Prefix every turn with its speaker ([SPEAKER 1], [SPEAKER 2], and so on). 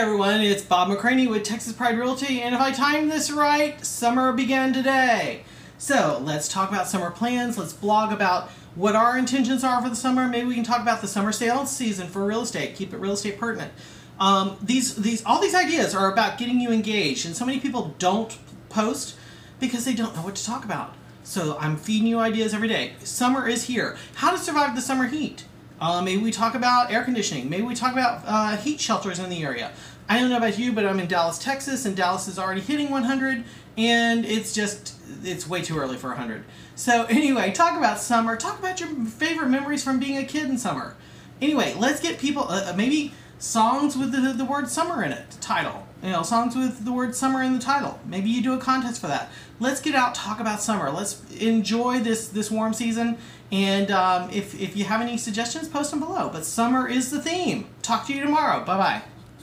[SPEAKER 1] everyone, it's Bob McCranie with Texas Pride Realty, and if I timed this right, summer began today. So let's talk about summer plans. Let's blog about what our intentions are for the summer. Maybe we can talk about the summer sales season for real estate. Keep it real estate pertinent. Um, these these all these ideas are about getting you engaged, and so many people don't post because they don't know what to talk about. So I'm feeding you ideas every day. Summer is here. How to survive the summer heat. Uh, maybe we talk about air conditioning. Maybe we talk about uh, heat shelters in the area. I don't know about you, but I'm in Dallas, Texas, and Dallas is already hitting 100, and it's just, it's way too early for 100. So, anyway, talk about summer. Talk about your favorite memories from being a kid in summer. Anyway, let's get people, uh, uh maybe songs with the, the word summer in it, title. You know, songs with the word summer in the title. Maybe you do a contest for that. Let's get out, talk about summer. Let's enjoy this this warm season. And um, if, if you have any suggestions, post them below. But summer is the theme. Talk to you tomorrow. Bye bye.